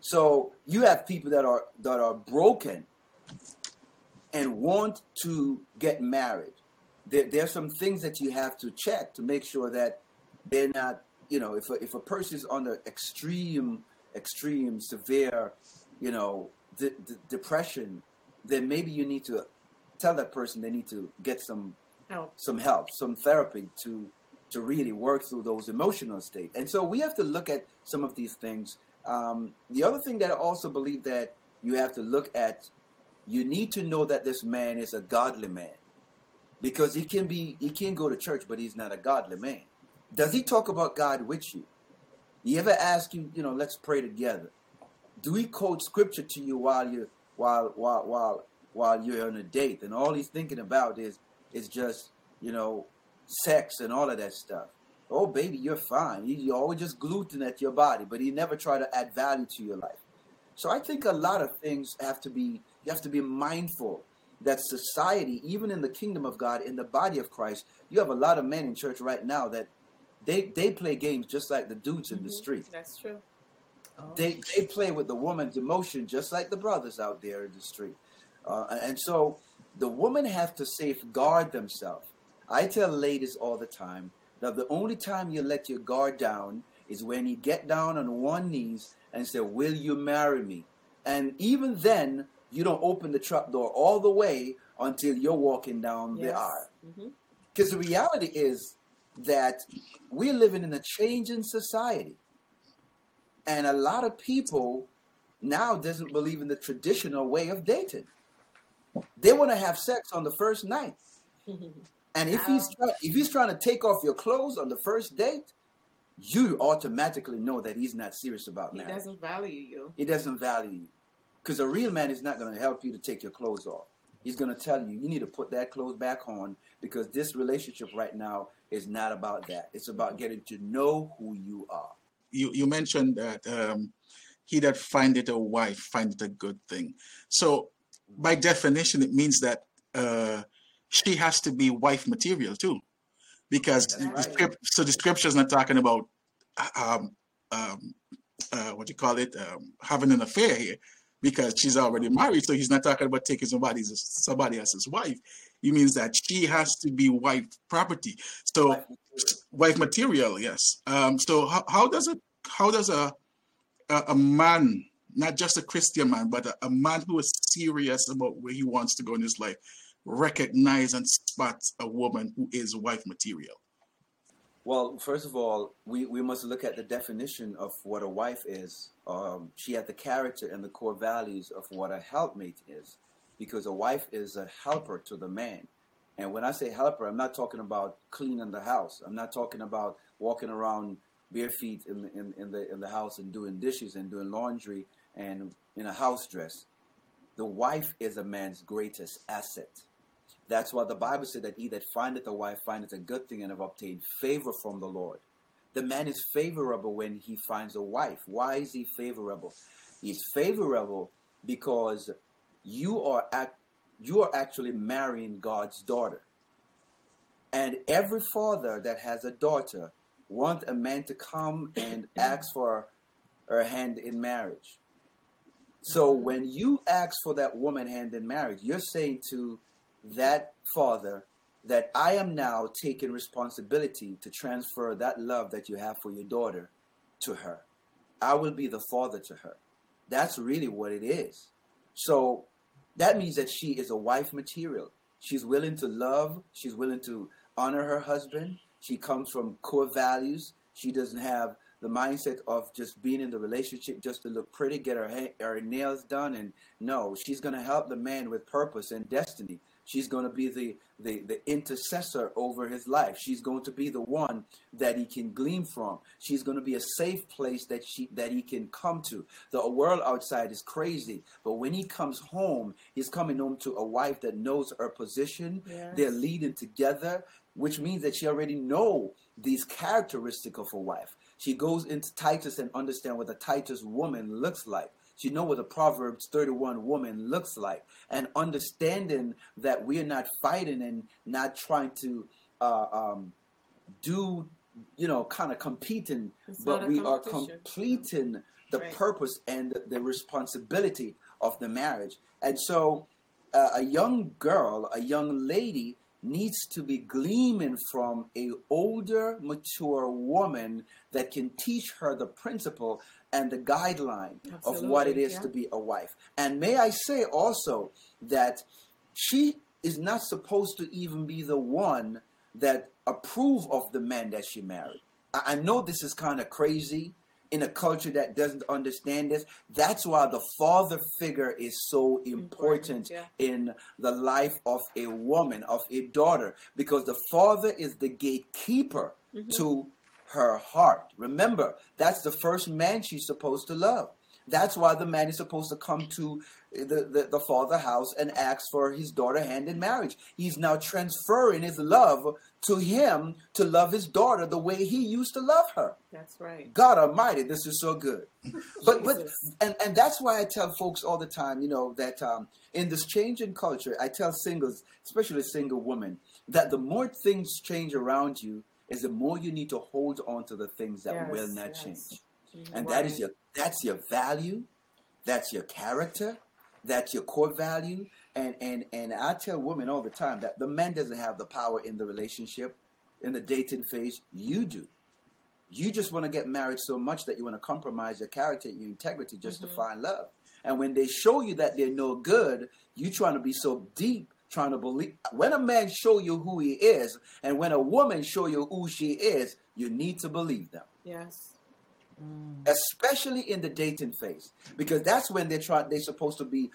So you have people that are that are broken and want to get married. There, are some things that you have to check to make sure that they're not, you know, if a, if a person is under extreme, extreme, severe, you know, de- de- depression, then maybe you need to tell that person they need to get some Help. some help, some therapy to to really work through those emotional states. And so we have to look at some of these things. Um, the other thing that I also believe that you have to look at, you need to know that this man is a godly man, because he can be he can go to church, but he's not a godly man. Does he talk about God with you? He ever ask you, you know, let's pray together? Do he quote scripture to you while you while while while while you're on a date and all he's thinking about is is just you know sex and all of that stuff. Oh baby, you're fine. You, you're always just gluten at your body, but he never try to add value to your life. So I think a lot of things have to be you have to be mindful that society, even in the kingdom of God, in the body of Christ, you have a lot of men in church right now that they they play games just like the dudes in the street. That's true. Oh, They they play with the woman's emotion just like the brothers out there in the street. Uh, and so the women have to safeguard themselves. I tell ladies all the time that the only time you let your guard down is when you get down on one knees and say, "Will you marry me?" And even then, you don't open the trap door all the way until you're walking down the Yes. aisle. hmm Because the reality is that we're living in a changing society. And a lot of people now doesn't believe in the traditional way of dating. They want to have sex on the first night. And if he's try, if he's trying to take off your clothes on the first date, you automatically know that he's not serious about He doesn't value you. He doesn't value you. Because a real man is not going to help you to take your clothes off. He's going to tell you, you need to put that clothes back on because this relationship right now is not about that. It's about getting to know who you are. you, you mentioned that um, he that findeth a wife findeth a good thing. So, by definition, it means that uh, she has to be wife material too, because the right. script, so the scripture is not talking about um, um, uh, what do you call it, um, having an affair here, because she's already married. So he's not talking about taking somebody as somebody as his wife. He means that she has to be wife property. So Wife material. wife material yes um so how, how does it how does a, a a man not just a christian man but a, a man who is serious about where he wants to go in his life recognize and spot a woman who is wife material Well, first of all, we, we must look at the definition of what a wife is. Um, she had the character and the core values of what a helpmate is, because a wife is a helper to the man. And when I say helper, I'm not talking about cleaning the house. I'm not talking about walking around bare feet in the, in, in the in the house and doing dishes and doing laundry and in a house dress. The wife is a man's greatest asset. That's why the Bible said that he that findeth a wife findeth a good thing and have obtained favor from the Lord. The man is favorable when he finds a wife. Why is he favorable? He's favorable because you are you are actually marrying God's daughter. And every father that has a daughter wants a man to come and ask for her hand in marriage. So when you ask for that woman hand in marriage, you're saying to that father that I am now taking responsibility to transfer that love that you have for your daughter to her. I will be the father to her. That's really what it is. So that means that she is a wife material. She's willing to love. She's willing to honor her husband. She comes from core values. She doesn't have the mindset of just being in the relationship just to look pretty, get her, ha- her nails done. And no, she's going to help the man with purpose and destiny. She's going to be the, the, the intercessor over his life. She's going to be the one that he can glean from. She's going to be a safe place that she that he can come to. The world outside is crazy, but when he comes home, he's coming home to a wife that knows her position. Yes. They're leading together, which means that she already know these characteristics of a wife. She goes into Titus and understand what a Titus woman looks like. She know what a Proverbs 31 woman looks like. And understanding that we're not fighting and not trying to uh, um, do, you know, kind of competing, It's but we are completing the Right. purpose and the, the responsibility of the marriage. And so uh, a young girl, a young lady needs to be gleaming from a older mature woman that can teach her the principle and the guideline of what it is yeah. to be a wife and may i say also that she is not supposed to even be the one that approve of the man that she married i, I know this is kind of crazy in a culture that doesn't understand this that's why the father figure is so important, Important, yeah. in the life of a woman, of a daughter, because the father is the gatekeeper Mm-hmm. to her heart. Remember, that's the first man she's supposed to love. That's why the man is supposed to come to the, the, the father house and ask for his daughter hand in marriage. He's now transferring his love to him to love his daughter the way he used to love her. That's right. God Almighty, this is so good. But but and and that's why I tell folks all the time, you know, that um, in this change in culture, I tell singles, especially single women, that the more things change around you, is the more you need to hold on to the things that Yes, will not yes. change. And that is your that's your value, that's your character, that's your core value. And and and I tell women all the time that the man doesn't have the power in the relationship, in the dating phase. You do. You just want to get married so much that you want to compromise your character your integrity just to mm-hmm. find love. And when they show you that they're no good, you trying to be so deep, trying to believe. When a man show you who he is, and when a woman show you who she is, you need to believe them Yes. Mm. especially in the dating phase, because that's when they're trying. They're supposed to be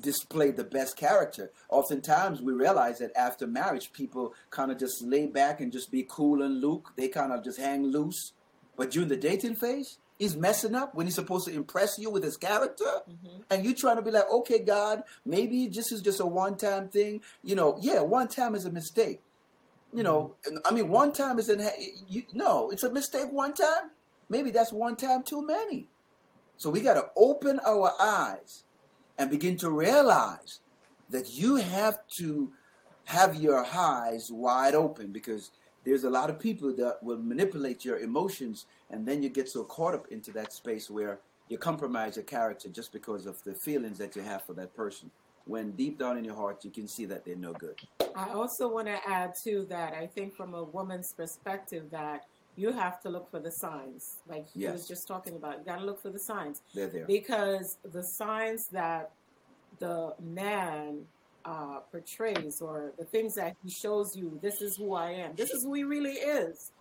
display the best character. Oftentimes, we realize that after marriage, people kind of just lay back and just be cool and Luke. They kind of just hang loose. But during the dating phase, he's messing up when he's supposed to impress you with his character, mm-hmm. and you trying to be like, okay, God, maybe this is just a one-time thing. You know, yeah, one time is a mistake. You know, mm-hmm. I mean, one time is an you, no, it's a mistake one time. Maybe that's one time too many. So we got to open our eyes and begin to realize that you have to have your eyes wide open because there's a lot of people that will manipulate your emotions and then you get so caught up into that space where you compromise your character just because of the feelings that you have for that person when deep down in your heart you can see that they're no good I also want to add to that. I think from a woman's perspective that you have to look for the signs, like he was just talking about. You got to look for the signs they're there because the signs that the man uh, portrays or the things that he shows you, this is who I am. This is who he really is.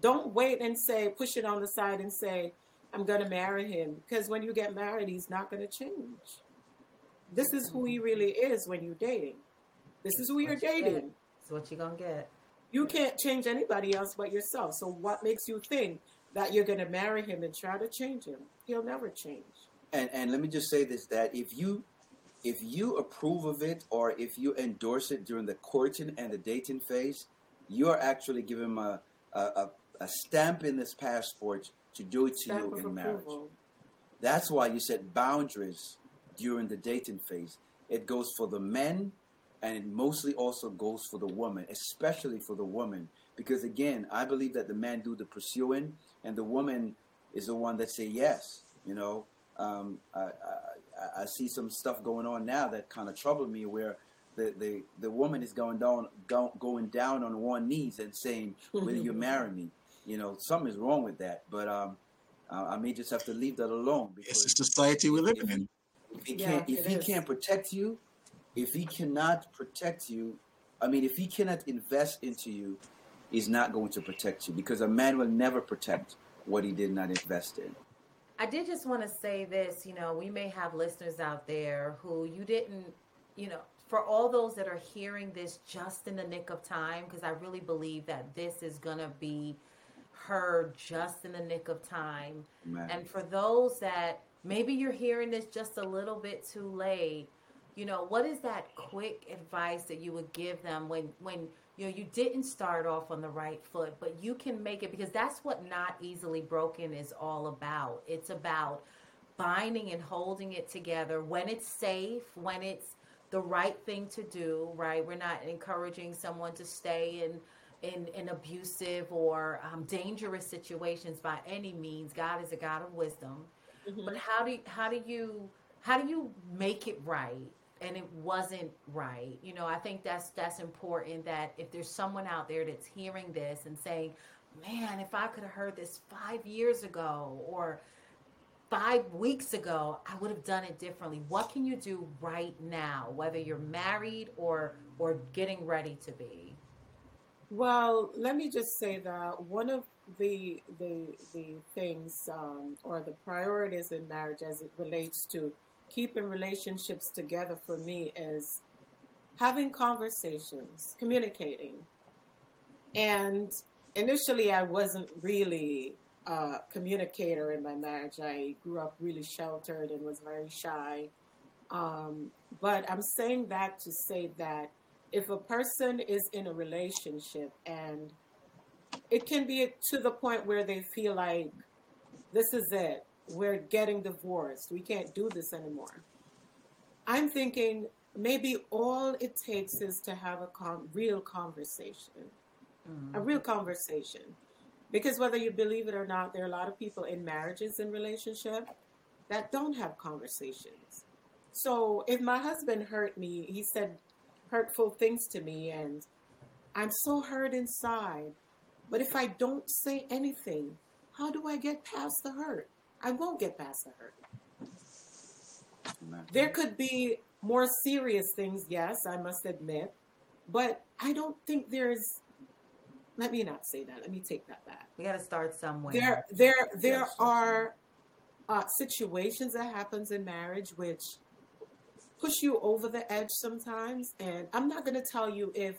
Don't wait and say, push it on the side and say, I'm going to marry him. Because when you get married, he's not going to change. This is who he really is when you're dating. This is who you're you dating. it's what you're gonna get. You can't change anybody else but yourself. So what makes you think that you're going to marry him and try to change him? He'll never change. and and let me just say this that if you if you approve of it or if you endorse it during the courting and the dating phase you're actually giving him a a, a, stamp in this passport to do it to Stamp you in marriage. that's why you set boundaries during the dating phase. It goes for the men and it mostly also goes for the woman especially for the woman. Because again i believe that the man do the pursuing and the woman is the one that say yes you know? Um, I, I, I see some stuff going on now that kind of troubled me where the, the, the woman is going down go, going down on one knees and saying will you marry me you know something is wrong with that but um, uh, I may just have to leave that alone It's because the society we're living in. if he Yeah, can't if he is. can't protect you if he cannot protect you, I mean, if he cannot invest into you, he's not going to protect you because a man will never protect what he did not invest in. I did just want to say this, you know, we may have listeners out there who you didn't, you know, for all those that are hearing this just in the nick of time, because I really believe that this is going to be heard just in the nick of time. Man. And for those that maybe you're hearing this just a little bit too late, you know, what is that quick advice that you would give them when when you know you didn't start off on the right foot, but you can make it because that's what not easily broken is all about. It's about binding and holding it together when it's safe, when it's the right thing to do, right? We're not encouraging someone to stay in in, in abusive or um, dangerous situations by any means. God is a God of wisdom. Mhm. But how do how do you how do you make it right? And it wasn't right. You know, I think that's that's important. That if there's someone out there that's hearing this and saying, "Man, if I could have heard this five years ago," or five weeks ago, I would have done it differently. What can you do right now, whether you're married or or getting ready to be? Well, let me just say that one of the the the things um, or the priorities in marriage as it relates to keeping relationships together for me is having conversations, communicating. And initially, I wasn't really a communicator in my marriage. I grew up really sheltered and was very shy. Um, but I'm saying that to say that if a person is in a relationship and it can be to the point where they feel like this is it, we're getting divorced, we can't do this anymore. I'm thinking maybe all it takes is to have a con- real conversation, a real mm-hmm. conversation. Because whether you believe it or not, there are a lot of people in marriages and relationship that don't have conversations. So if my husband hurt me, he said hurtful things to me and I'm so hurt inside. But if I don't say anything, how do I get past the hurt? I won't get past the hurt. There could be more serious things, yes, I must admit, but I don't think there's let me not say that. Let me take that back. We got to start somewhere. There there there Yes. are uh, situations that happens in marriage which push you over the edge sometimes and I'm not going to tell you if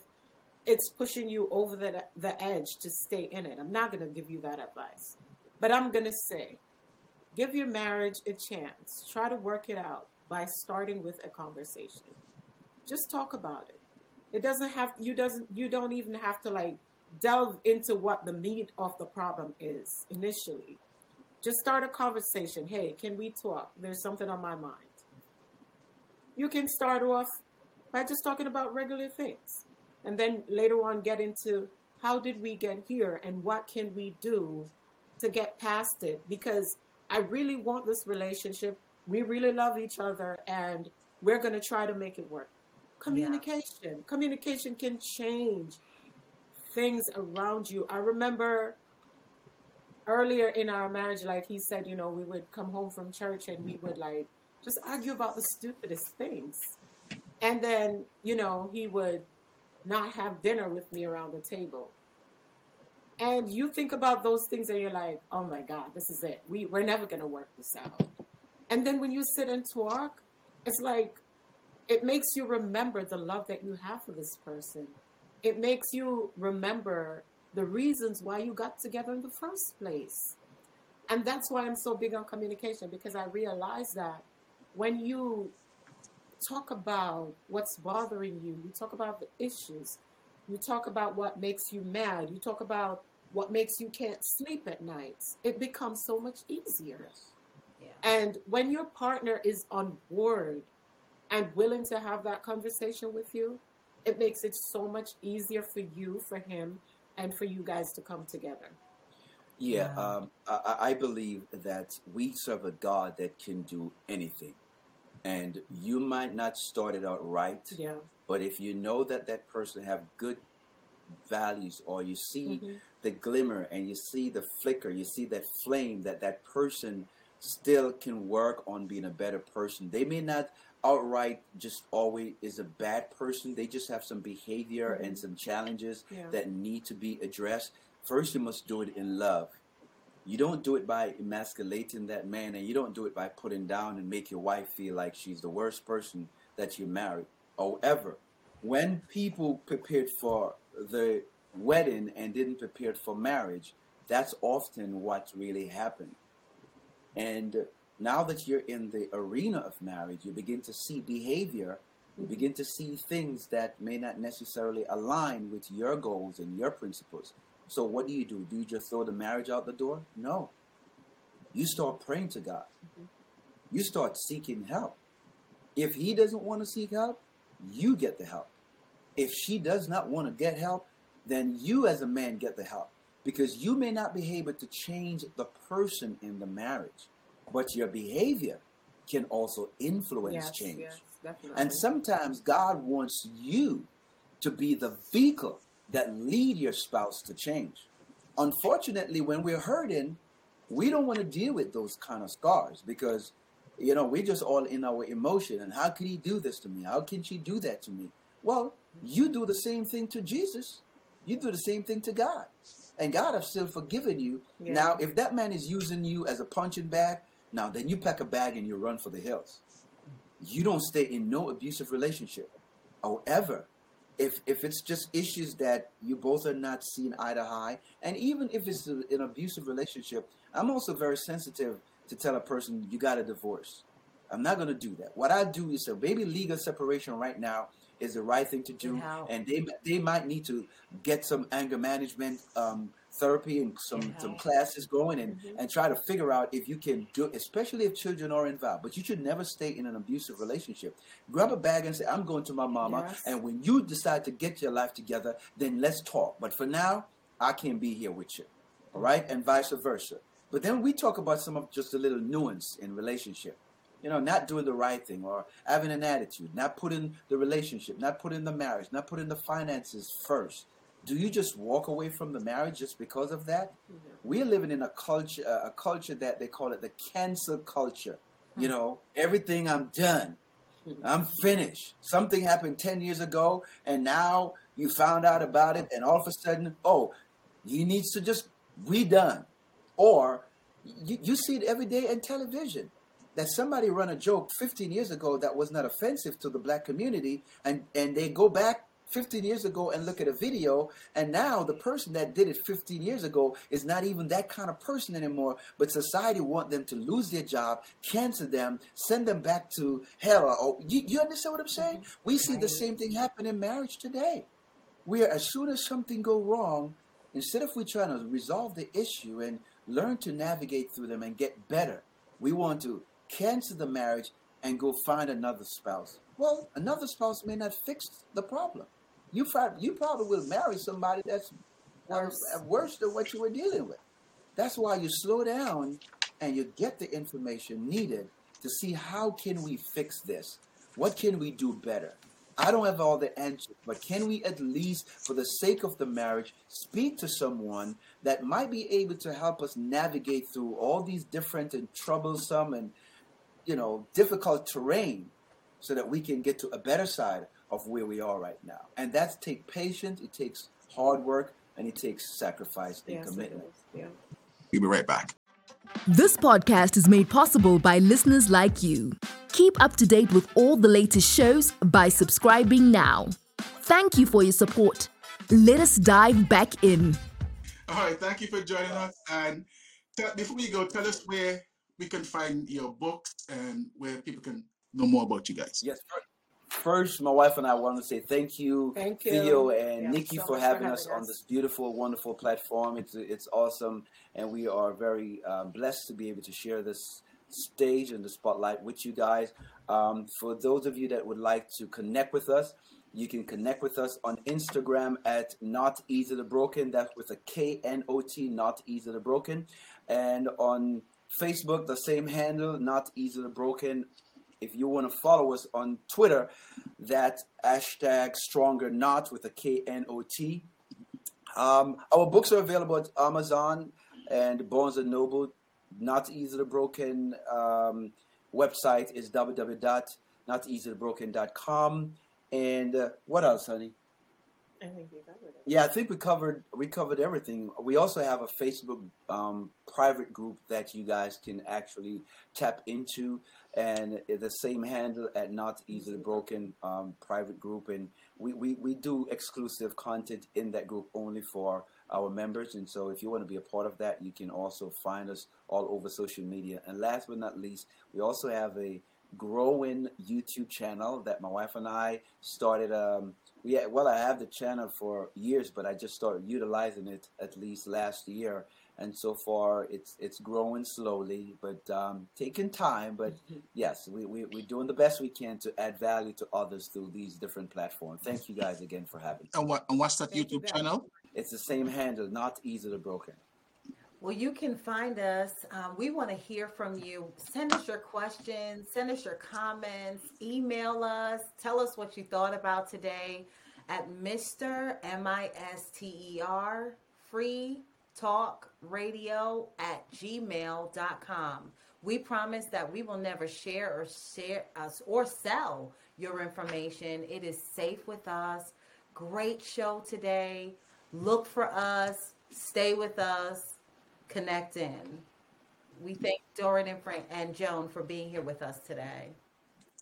it's pushing you over the the edge to stay in it. I'm not going to give you that advice. But I'm going to say give your marriage a chance. Try to work it out by starting with a conversation. Just talk about it. It doesn't have you doesn't you don't even have to like delve into what the meat of the problem is initially. Just start a conversation. Hey, can we talk? There's something on my mind. You can start off by just talking about regular things. And then later on get into how did we get here and what can we do to get past it because I really want this relationship. We really love each other and we're going to try to make it work. Communication. Communication can change things around you. I remember earlier in our marriage, like he said, you know, we would come home from church and we would like just argue about the stupidest things. And then, you know, he would not have dinner with me around the table. And you think about those things and you're like, oh my God, this is it. We, we're never going to work this out. And then when you sit and talk, it's like, it makes you remember the love that you have for this person. It makes you remember the reasons why you got together in the first place. And that's why I'm so big on communication because I realize that when you talk about what's bothering you, you talk about the issues, you talk about what makes you mad, you talk about what makes you can't sleep at nights, it becomes so much easier. Yeah. And when your partner is on board and willing to have that conversation with you, it makes it so much easier for you, for him, and for you guys to come together. Yeah, Yeah. um, I, I believe that we serve a God that can do anything. And you might not start it out right, Yeah. but if you know that that person have good values or you see Mhm. The glimmer and you see the flicker, you see that flame that that person still can work on being a better person. They may not outright just always is a bad person. They just have some behavior mm-hmm. and some challenges yeah. that need to be addressed. First, you must do it in love. You don't do it by emasculating that man, and you don't do it by putting down and make your wife feel like she's the worst person that you married. However, when people prepared for the wedding and didn't prepare for marriage, that's often what really happened. And now that you're in the arena of marriage, you begin to see behavior, you begin to see things that may not necessarily align with your goals and your principles. So, what do you do? Do you just throw the marriage out the door? No. You start praying to God. You start seeking help. If he doesn't want to seek help, you get the help. If she does not want to get help, then you as a man get the help. Because you may not be able to change the person in the marriage, but your behavior can also influence yes, change. Yes, and sometimes God wants you to be the vehicle that lead your spouse to change. Unfortunately, when we're hurting, we don't want to deal with those kind of scars because you know we're just all in our emotion and how could he do this to me how can she do that to me well you do the same thing to jesus you do the same thing to god and god has still forgiven you yeah. now if that man is using you as a punching bag now then you pack a bag and you run for the hills you don't stay in no abusive relationship however if if it's just issues that you both are not seeing eye to eye, and even if it's a, an abusive relationship, I'm also very sensitive to tell a person you got a divorce. I'm not going to do that. What I do is a baby legal separation right now is the right thing to do, and they they might need to get some anger management um, therapy and some some classes going and mm-hmm. and try to figure out if you can do especially if children are involved but you should never stay in an abusive relationship. Grab a bag and say i'm going to my mama yes. and when you decide to get your life together then let's talk. But for now i can't be here with you all right? And vice versa. But then we talk about some of just a little nuance in relationship you know, not doing the right thing or having an attitude, not putting the relationship, not putting the marriage, not putting the finances first do you just walk away from the marriage just because of that? Mm-hmm. We're living in a culture, a culture that they call it the cancel culture. Mm-hmm. You know, everything I'm done. Mm-hmm. I'm finished. Something happened 10 years ago, and now you found out about it, and all of a sudden, oh, he needs to just be done. Or you, you see it every day in television that somebody run a joke 15 years ago that was not offensive to the black community, and, and they go back 15 years ago and look at a video and now the person that did it 15 years ago is not even that kind of person anymore but society want them to lose their job cancel them send them back to hell. Oh, you, you understand what i'm saying? We see the same thing happen in marriage today. Where as soon as something go wrong instead of we trying to resolve the issue and learn to navigate through them and get better we want to cancel the marriage and go find another spouse well another spouse may not fix the problem you probably you probably will marry somebody that's worse. Uh, worse than what you were dealing with. That's why you slow down and you get the information needed to see how can we fix this? What can we do better? I don't have all the answers, but can we at least, for the sake of the marriage, speak to someone that might be able to help us navigate through all these different and troublesome and you know difficult terrain so that we can get to a better side of where we are right now. And that's take patience, it takes hard work, and it takes sacrifice and yes, commitment. Yeah. We'll be right back. This podcast is made possible by listeners like you. Keep up to date with all the latest shows by subscribing now. Thank you for your support. Let us dive back in. All right, thank you for joining us. And tell, before we go, tell us where we can find your books and where people can know more about you guys. Yes, first, my wife and I want to say thank you, thank you. Theo and yeah, Nikki, so for, having for, having us on this beautiful, wonderful platform. It's it's awesome, and we are very um, blessed to be able to share this stage and the spotlight with you guys. Um, for those of you that would like to connect with us, you can connect with us on Instagram at Not Easily Broken. That's with a K N O T, Not Easily Broken, and on Facebook, the same handle, Not Easily Broken if you want to follow us on Twitter, that hashtag stronger not with a K N O T. Um, our books are available at Amazon and Barnes and Noble. Not easily broken um, website is www noteasilybroken.com. And uh, what else, honey? I think you covered it. Yeah, I think we covered we covered everything. We also have a Facebook um, private group that you guys can actually tap into, and the same handle at Not Easily Broken um, private group, and we, we, we do exclusive content in that group only for our members. And so, if you want to be a part of that, you can also find us all over social media. And last but not least, we also have a growing YouTube channel that my wife and I started. Um, yeah, well, I have the channel for years, but I just started utilizing it at least last year, and so far it's it's growing slowly, but um, taking time. But yes, we, we we're doing the best we can to add value to others through these different platforms. Thank you guys again for having me. And what and what's that Thank YouTube guys. channel? It's the same handle, not easily broken. Well, you can find us. Um, we want to hear from you. Send us your questions, send us your comments, email us, tell us what you thought about today at Mr. M I S T E R free talk radio at gmail.com. We promise that we will never share or share us or sell your information. It is safe with us. Great show today. Look for us, stay with us connect in. We thank Doran and Frank and Joan for being here with us today.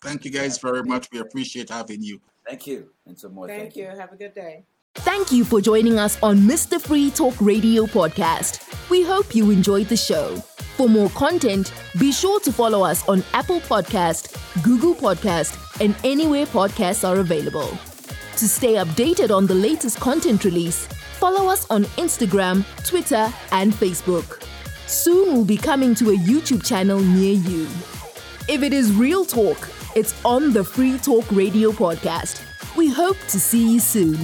Thank you guys very much. We appreciate having you. Thank you, and some more. Thank, you. Have a good day. Thank you for joining us on Mr. Free Talk Radio podcast. We hope you enjoyed the show. For more content, be sure to follow us on Apple Podcast, Google Podcast, and anywhere podcasts are available. To stay updated on the latest content release, follow us on Instagram, Twitter, and Facebook. Soon we'll be coming to a YouTube channel near you. If it is real talk, it's on the Free Talk Radio podcast. We hope to see you soon.